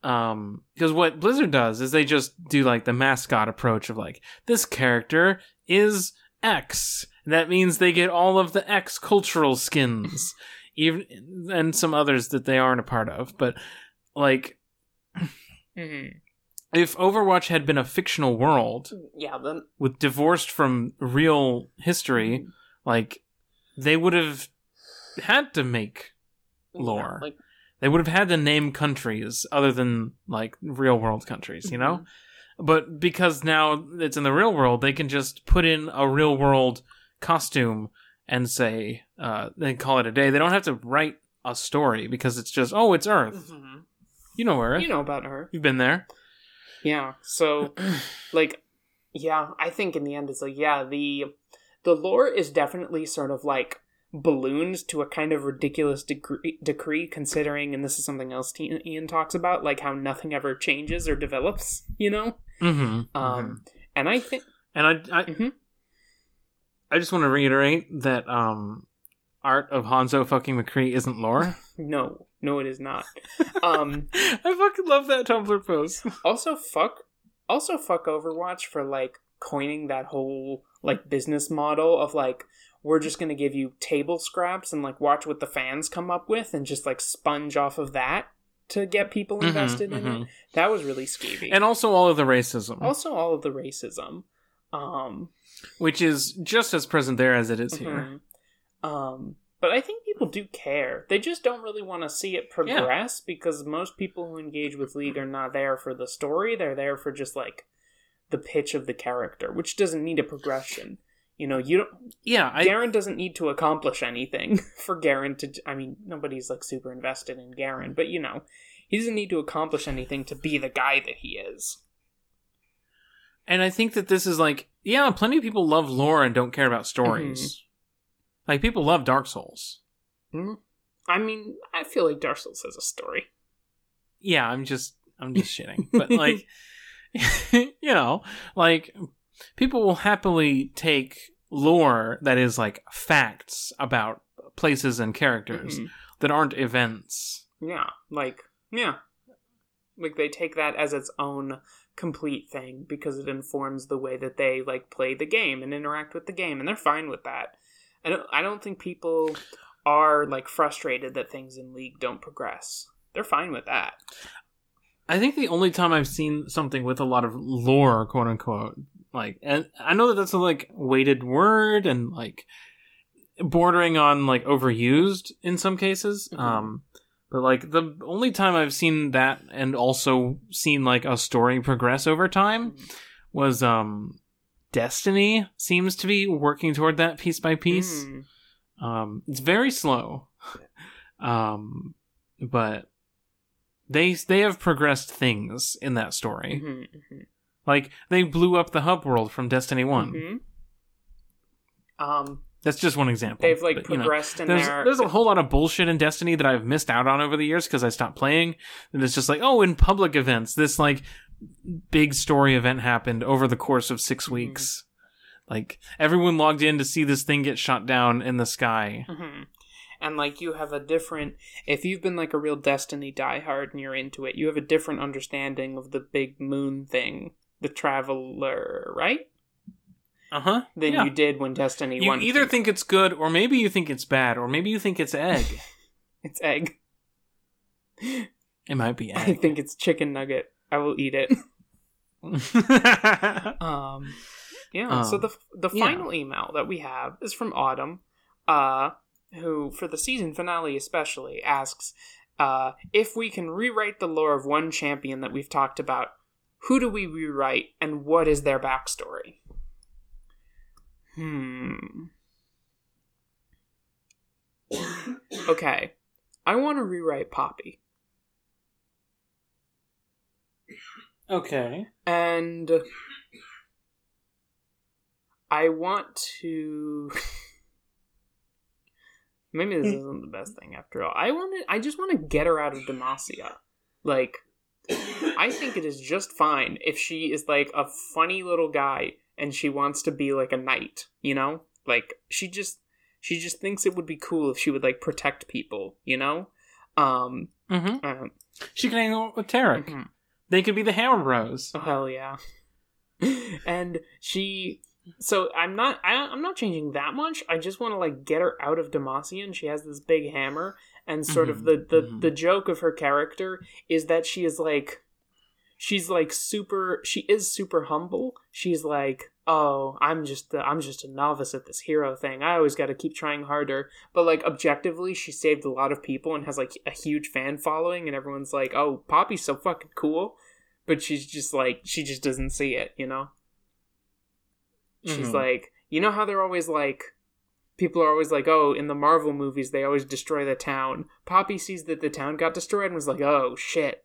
Um, because what Blizzard does is they just do like the mascot approach of like this character is X. That means they get all of the X cultural skins, even and some others that they aren't a part of. But like, Mhm. if Overwatch had been a fictional world Yeah. Then with divorced from real history, like they would have had to make lore. Yeah, like They would have had to name countries other than like real world countries, you know? But because now it's in the real world, they can just put in a real world costume and say, uh, they call it a day. They don't have to write a story because it's just, oh, it's Earth. Mhm. You know Earth. you know about her. You've been there. Yeah. So, like, yeah, I think in the end it's like, yeah, the the lore is definitely sort of like ballooned to a kind of ridiculous degree, decree, considering, and this is something else T- Ian talks about, like how nothing ever changes or develops. You know. Mm-hmm. Um, and I think. And I, I, Mhm. I just want to reiterate that um, art of Hanzo fucking McCree isn't lore. No, no, it is not. Um, I fucking love that Tumblr post. also, fuck, also fuck Overwatch for like coining that whole like business model of like we're just gonna give you table scraps and like watch what the fans come up with and just like sponge off of that to get people Mhm, invested in mhm. it. That was really skeevy. And also all of the racism, also all of the racism. Um, which is just as present there as it is here. mhm. Um, but I think people do care. They just don't really want to see it progress because most people who engage with League are not there for the story. They're there for just like the pitch of the character, which doesn't need a progression. You know, you don't. Yeah, I, Garen doesn't need to accomplish anything for Garen to. I mean, nobody's like super invested in Garen, but you know, he doesn't need to accomplish anything to be the guy that he is. and I think that this is like, yeah, plenty of people love lore and don't care about stories. Mm-hmm. Like people love Dark Souls. Hmm? I mean, I feel like Dark Souls has a story. Yeah, I'm just, I'm just shitting, but like, you know, like people will happily take lore that is like facts about places and characters Mhm. that aren't events. Yeah, like yeah, like they take that as its own complete thing because it informs the way that they like play the game and interact with the game, and they're fine with that. I don't. I don't think people are like frustrated that things in League don't progress. They're fine with that. I think the only time I've seen something with a lot of lore, quote unquote, like, and I know that that's a like weighted word and like bordering on like overused in some cases. Mhm. Um, but like the only time I've seen that and also seen like a story progress over time was um Destiny seems to be working toward that piece by piece. Mm. Um, it's very slow, um, but they they have progressed things in that story. Mhm, mhm, Like they blew up the hub world from Destiny One. mhm. Um, That's just one example. they've like But, you know, progressed in there's their. there's a whole lot of bullshit in Destiny that I've missed out on over the years because I stopped playing. And it's just like, oh, in public events, this like big story event happened over the course of 6 Mhm. weeks. Like everyone logged in to see this thing get shot down in the sky. hmm And like you have a different, if you've been like a real Destiny diehard and you're into it, you have a different understanding of the big moon thing, the Traveler, right? Uh huh. Than Yeah. you did when Destiny You One. either came. think it's good, or maybe you think it's bad, or maybe you think it's egg. it's egg. it might be egg. I think it's chicken nugget. I will eat it. Um, yeah. so Um, the the yeah. final email that we have is from Autumn, uh, who for the season finale especially asks uh, if we can rewrite the lore of one champion that we've talked about. Who do we rewrite, and what is their backstory? Hmm. Okay, I want to rewrite Poppy, okay. and I want to. Maybe this isn't the best thing after all. I want to. I just want to get her out of Demacia. Like, I think it is just fine if she is like a funny little guy and she wants to be like a knight. You know, like she just she just thinks it would be cool if she would like protect people. You know, um, Mm-hmm. um She can hang out with Taric. mhm. They could be the Hammer Bros. Oh hell yeah! and she, so I'm not, I, I'm not changing that much. I just want to like get her out of Demacian. She has this big hammer, and sort of Mhm, the the mhm. the joke of her character is that she is like, she's like super. She is super humble. She's like, oh, I'm just the, I'm just a novice at this hero thing. I always got to keep trying harder. But like objectively, she saved a lot of people and has like a huge fan following, and everyone's like, oh, Poppy's so fucking cool but she's just like she just doesn't see it you know she's Mhm. like you know how they're always like people are always like oh in the marvel movies they always destroy the town poppy sees that the town got destroyed and was like oh shit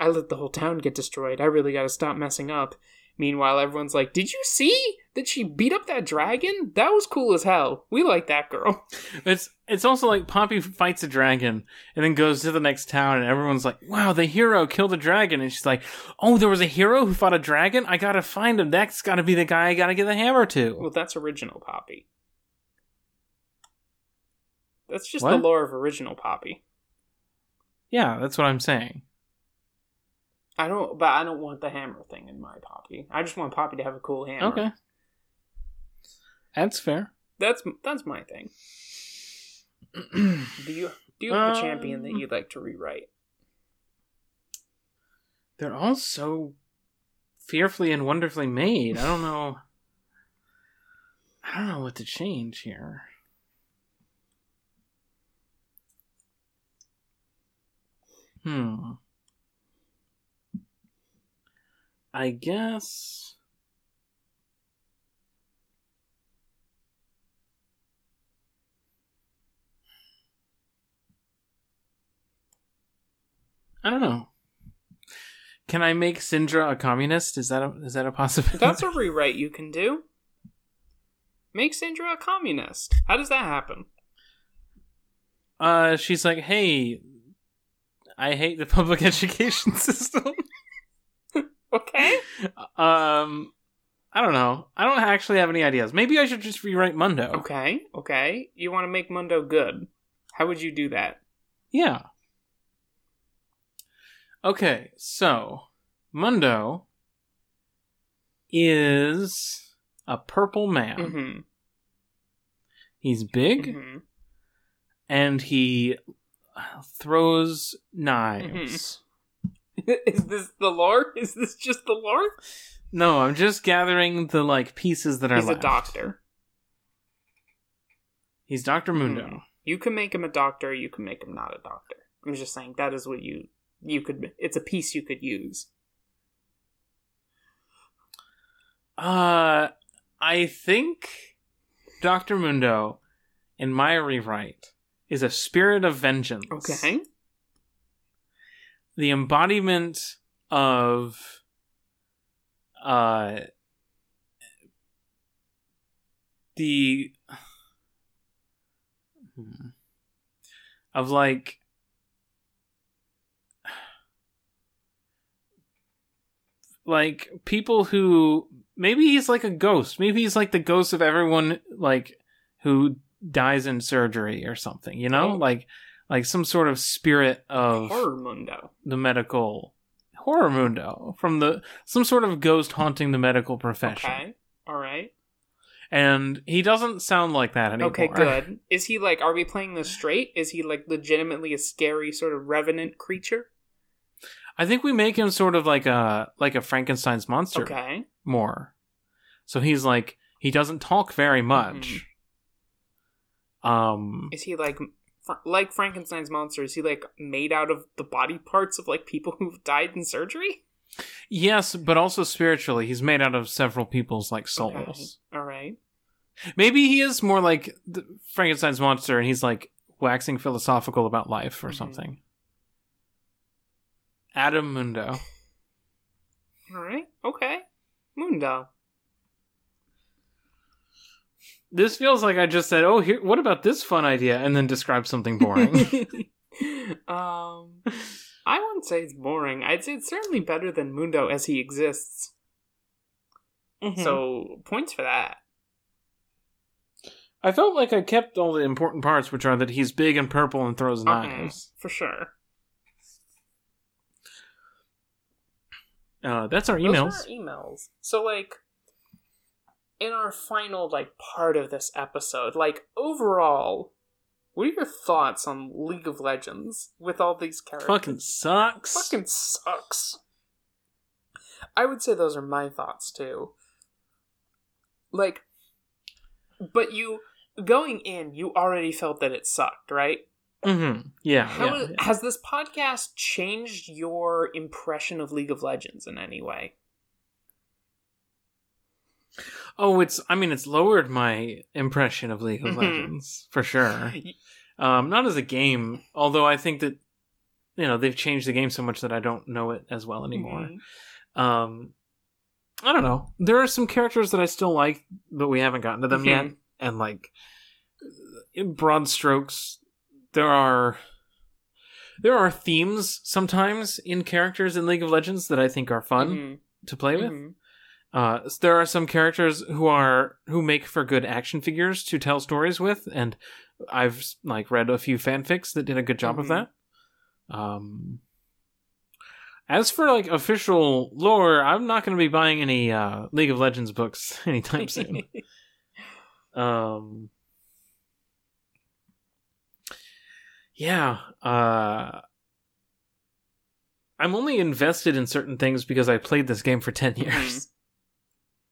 i let the whole town get destroyed i really gotta stop messing up meanwhile everyone's like did you see that she beat up that dragon that was cool as hell we like that girl It's it's also like Poppy fights a dragon and then goes to the next town and everyone's like, "Wow, the hero killed a dragon!" And she's like, "Oh, there was a hero who fought a dragon. I gotta find him. That's gotta be the guy I gotta get the hammer to." well that's original poppy that's just What? the lore of original poppy yeah, that's what I'm saying. I don't, but I don't want the hammer thing in my Poppy. I just want Poppy to have a cool hammer. Okay, that's fair. that's that's my thing. Do you do you have a champion that Um, you'd like to rewrite? They're all so fearfully and wonderfully made. I don't know. I don't know what to change here. Hmm. I guess. I don't know. Can I make Syndra a communist? Is that a is that a possibility? That's a rewrite you can do. Make Syndra a communist. How does that happen? uh she's like, "Hey, I hate the public education system." Okay. um I don't know. I don't actually have any ideas. Maybe I should just rewrite Mundo. Okay. Okay. You want to make Mundo good. How would you do that? Yeah. Okay, so Mundo is a purple man. Mm-hmm. He's big mm-hmm. and he throws knives. Is this the lore? Is this just the lore? No, I'm just gathering the like pieces that are He's a doctor. He's Doctor Mundo. Mhm. You can make him a doctor. You can make him not a doctor. I'm just saying that is what you you could. It's a piece you could use. Uh, I think Doctor Mundo, in my rewrite, is a spirit of vengeance. Okay. the embodiment of uh the Hmm. of like like people who maybe he's like a ghost maybe he's like the ghost of everyone like who dies in surgery or something you know like like some sort of spirit of Horror Mundo. the medical horror mundo from the some sort of ghost haunting the medical profession Okay. All right. and he doesn't sound like that anymore Okay. Good. Is he like? Are we playing this straight? Is he like legitimately a scary sort of revenant creature? i think we make him sort of like a like a frankenstein's monster Okay. more so he's like he doesn't talk very mm-hmm. much um Is he like? Like Frankenstein's monster, is he like made out of the body parts of like people who've died in surgery? yes but also spiritually he's made out of several people's like souls Okay. All right. maybe he is more like the frankenstein's monster and he's like waxing philosophical about life or Mhm. something adam mundo All right. Okay. Mundo. This feels like I just said, "Oh, here. What about this fun idea?" and then described something boring. um, I wouldn't say it's boring. I'd say it's certainly better than Mundo as he exists. Mm-hmm. So points for that. I felt like I kept all the important parts, which are that he's big and purple and throws Okay, knives. for sure. Uh, that's our Those emails. are our emails. So like in our final like part of this episode, like overall, what are your thoughts on League of Legends with all these characters? Fucking sucks. fucking sucks. I would say those are my thoughts too. Like but you going in, you already felt that it sucked, right? Mm-hmm. Yeah. How yeah, yeah. has this podcast changed your impression of League of Legends in any way? Oh, it's. I mean, it's lowered my impression of League of Mhm. Legends for sure. Um, not as a game, although I think that you know they've changed the game so much that I don't know it as well anymore. Mhm. Um, I don't know. There are some characters that I still like, but we haven't gotten to them Mhm. yet. And like, in broad strokes, there are there are themes sometimes in characters in League of Legends that I think are fun Mhm. to play with. Uh, there are some characters who are who make for good action figures to tell stories with, and I've like read a few fanfics that did a good job of Mhm. that. Um, as for like official lore, I'm not going to be buying any uh, League of Legends books anytime soon. um, yeah, uh, I'm only invested in certain things because I played this game for ten years.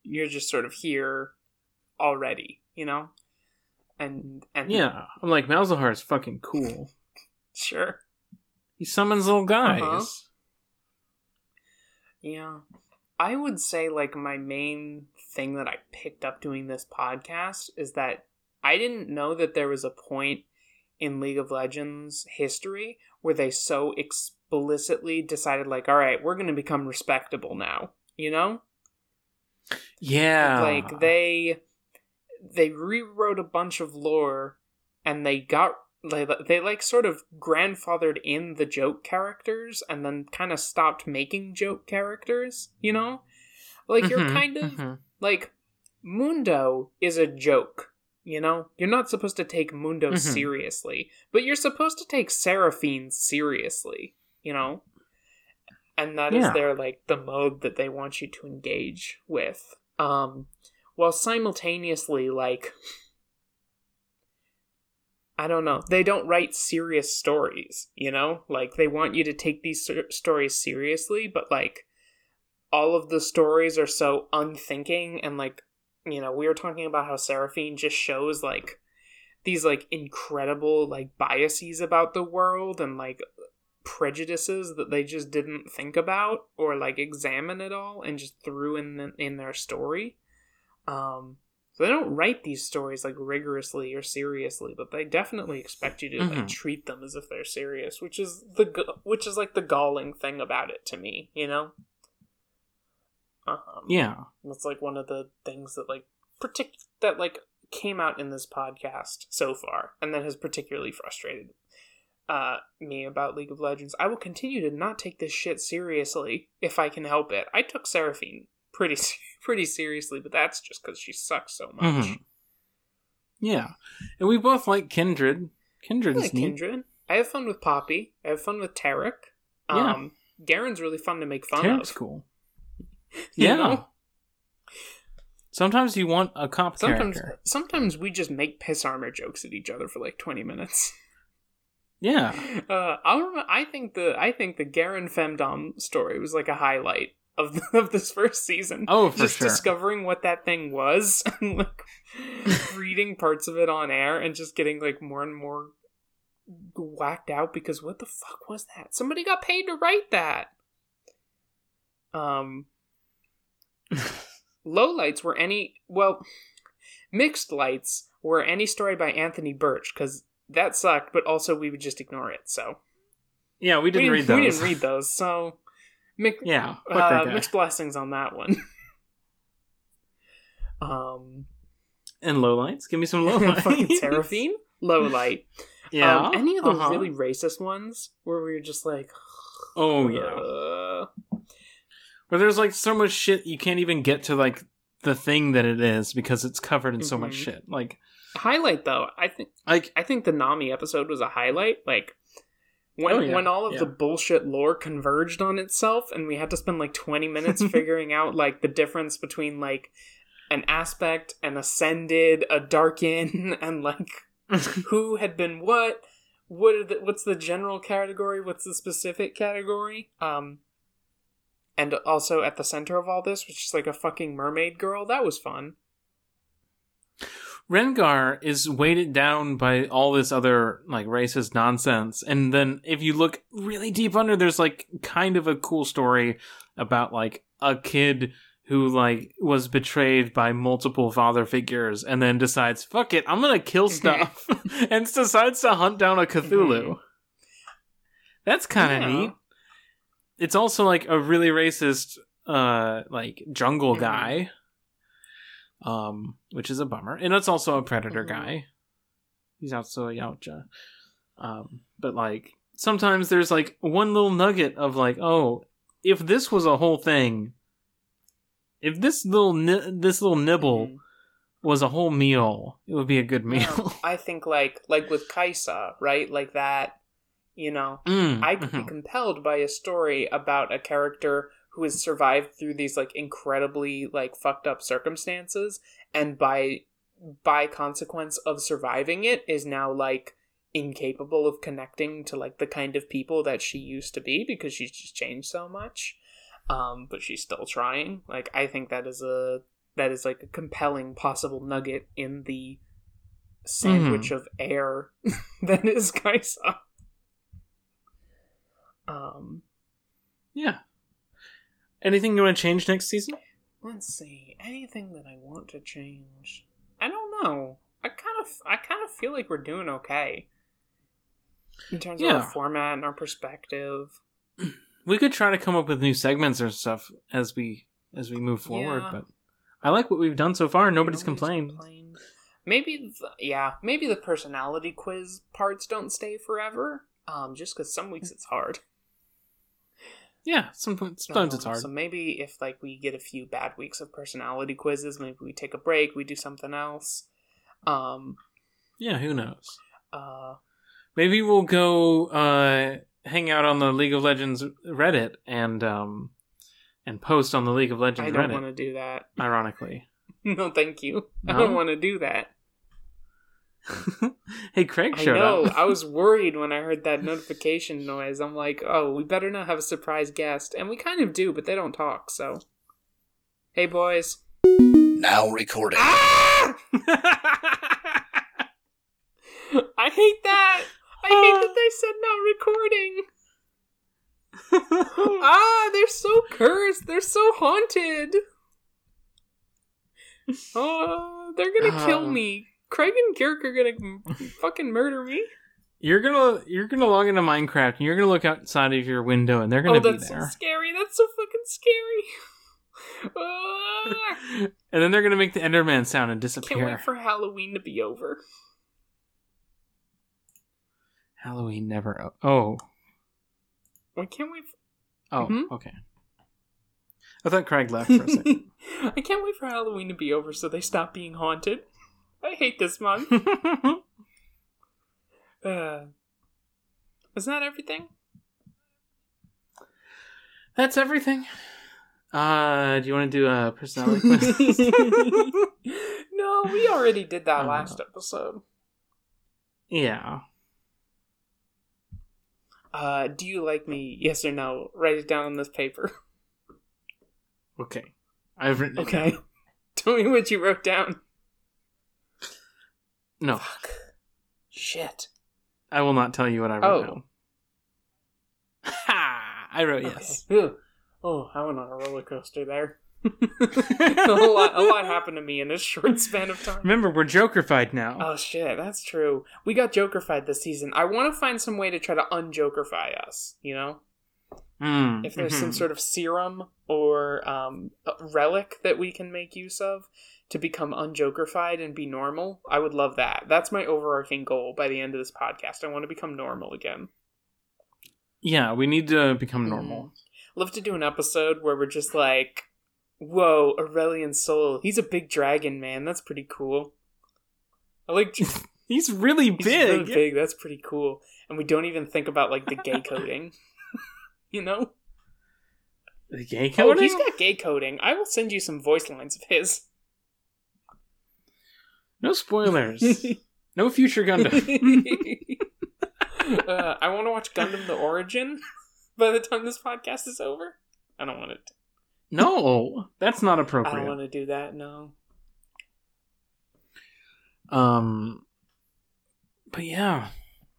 You're just sort of here already, you know? And and Yeah, I'm like Malzahar is fucking cool. sure. He summons little guys. Uh-huh. Yeah. I would say like my main thing that I picked up doing this podcast is that I didn't know that there was a point in League of Legends history where they so explicitly decided like all right, we're going to become respectable now, you know? Yeah, like they they rewrote a bunch of lore and they got they, they like sort of grandfathered in the joke characters and then kind of stopped making joke characters you know like you're Mhm, kind of mhm. like mundo is a joke you know you're not supposed to take mundo Mhm. seriously but you're supposed to take seraphine seriously you know and that is Yeah. their like the mode that they want you to engage with um while simultaneously like i don't know they don't write serious stories you know like they want you to take these ser- stories seriously but like all of the stories are so unthinking and like you know we were talking about how seraphine just shows like these like incredible like biases about the world and like prejudices that they just didn't think about or like examine at all and just threw in the, in their story. Um so they don't write these stories like rigorously or seriously but they definitely expect you to like Mhm. treat them as if they're serious which is the which is like the galling thing about it to me you know? Um, yeah, that's like one of the things that like partic- that like came out in this podcast so far and that has particularly frustrated uh me about League of Legends. I will continue to not take this shit seriously if I can help it. I took Seraphine pretty pretty seriously, but that's just cuz she sucks so much. Mhm. yeah, and we both like Kindred. I Kindred's like neat. Kindred. I have fun with Poppy. I have fun with Taric. Yeah. Um Garen's really fun to make fun Taric's of. cool. Yeah. know? Sometimes you want a cop Sometimes character. sometimes we just make piss armor jokes at each other for like 20 minutes. Yeah, Uh, I'll I think the I think the Garen Femdom story was like a highlight of of this first season. Oh, for just sure. discovering what that thing was, and like reading parts of it on air, and just getting like more and more whacked out because what the fuck was that? Somebody got paid to write that. Um, low lights were any well, mixed lights were any story by Anthony Birch because that sucked, but also we would just ignore it. So yeah, we didn't we read those. We didn't read those, so Yeah, uh, mixed blessings on that one. um, And lowlights. Give me some lowlights. Fucking Seraphine, low light. Yeah. Um, any of those uh-huh. really racist ones where we were just like, Oh yeah. uh, Where there's like so much shit you can't even get to like the thing that it is because it's covered in so much Mhm. shit. Like highlight though. I think like I think the Nami episode was a highlight. Like when Oh, yeah. when all of the bullshit lore converged on itself, and we had to spend like twenty minutes figuring out like the difference between like an aspect, an ascended, a Darkin, and like who had been what. What the, what's the general category? What's the specific category? Um, and also at the center of all this, which is like a fucking mermaid girl. That was fun. Rengar is weighted down by all this other like racist nonsense. And then if you look really deep under, there's like kind of a cool story about like a kid who like was betrayed by multiple father figures and then decides, fuck it, I'm gonna kill stuff and decides to hunt down a Cthulhu. Mhm. That's kind of Yeah. neat. It's also like a really racist uh like jungle Mhm. guy um, which is a bummer. And it's also a predator Mhm. guy. He's also a Yautja. Um, but like sometimes there's like one little nugget of like, oh, if this was a whole thing, if this little ni- this little nibble Mhm. was a whole meal, it would be a good meal. Yeah, I think like like with Kaisa, right? Like that, you know, Mm, I could be mhm. compelled by a story about a character who has survived through these like incredibly like fucked up circumstances and by by consequence of surviving it is now like incapable of connecting to like the kind of people that she used to be because she's just changed so much. Um but she's still trying. Like I think that is a that is like a compelling possible nugget in the sandwich of air that is Kaisa. Um, yeah. Anything you want to change next season? let's see. Anything that I want to change? I don't know. I kind of, I kind of feel like we're doing okay in terms of Yeah. our format and our perspective. We could try to come up with new segments or stuff as we as we move forward, Yeah. but I like what we've done so far. Nobody's, complained. complained. Maybe, th- yeah, maybe the personality quiz parts don't stay forever. Um, just because some weeks it's hard. Yeah, sometimes sometimes it's hard. So maybe if like we get a few bad weeks of personality quizzes, maybe we take a break, we do something else. Um Yeah, who knows? uh Maybe we'll go uh, hang out on the League of Legends Reddit and um, and post on the League of Legends Reddit. I don't want to do that. Ironically, no, thank you. I don't want to do that. hey, Craig I showed know. up. I was worried when I heard that notification noise. I'm like, oh, we better not have a surprise guest. And we kind of do, but they don't talk, so. Hey, boys. Now recording. Ah! I hate that! I hate that they said no recording! Ah, they're so cursed. They're so haunted. Oh, they're gonna kill Uh. me. Craig and Kirk are gonna fucking murder me. you're gonna you're gonna log into Minecraft and you're gonna look outside of your window and they're gonna Oh, be that's so there, scary. That's so fucking scary. Ah, and then they're gonna make the Enderman sound and disappear. can't wait for Halloween to be over. Halloween never. o- Oh, Why can't wait. oh, Mhm. okay. I thought Craig left for a second. I can't wait for Halloween to be over so they stop being haunted. I hate this month. Uh, is that everything? That's everything. Uh, do you want to do a personality quiz? no, we already did that Uh, last episode. yeah. Uh, do you like me? Yes or no? Write it down on this paper. Okay. I've written it Okay. down. Tell me what you wrote down. No, Fuck. Shit. I will not tell you what I wrote Oh. down. Ha! I wrote yes. Okay. Ugh. Oh, I went on a roller coaster there. a lot, a lot happened to me in a short span of time. Remember, we're Jokerfied now. Oh shit, that's true. We got Jokerfied this season. I want to find some way to try to unjokerfy us. You know, Mm, if there's some mhm. sort of serum or um, relic that we can make use of to become unjokerfied and be normal. I would love that. That's my overarching goal by the end of this podcast. I want to become normal again. Yeah, we need to become mm. normal. Love to do an episode where we're just like, whoa, Aurelion Sol. He's a big dragon, man. That's pretty cool. I like he's He's really big. really big. That's pretty cool. And we don't even think about like the gay coding. you know? The gay Oh, coding? he's got gay coding. I will send you some voice lines of his. No spoilers. no future Gundam. uh, I want to watch Gundam the Origin by the time this podcast is over. I don't want it. no, that's not appropriate. I don't want to do that. No. Um, but yeah,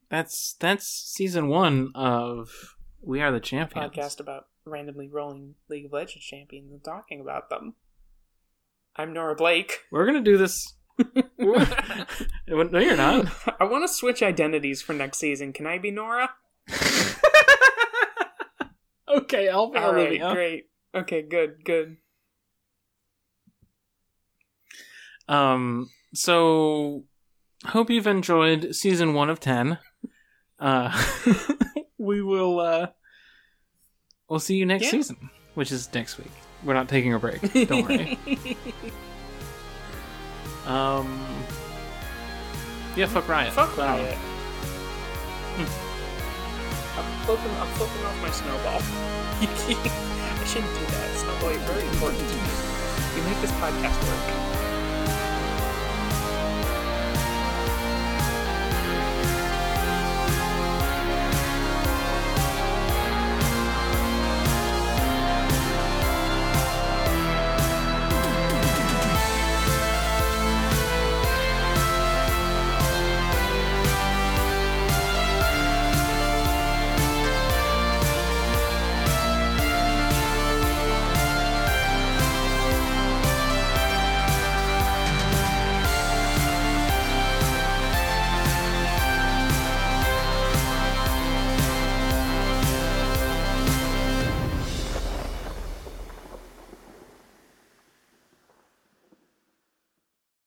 that's that's season one of We Are the Champions. Podcast about randomly rolling League of Legends champions and talking about them. I'm Nora Blake. We're gonna do this. no, you're not. I want to switch identities for next season. Can I be Nora? okay, I'll be All right, Olivia. great. Okay, good, good. Um, so hope you've enjoyed season one of ten. Uh, we will. uh We'll see you next Yeah. season, which is next week. We're not taking a break. Don't worry. Um. Yeah, fuck Riot. Fuck Um, Riot. I'm flipping, I'm flipping off my snowball. I shouldn't do that. Snowball, you're very important to me. You make this podcast work.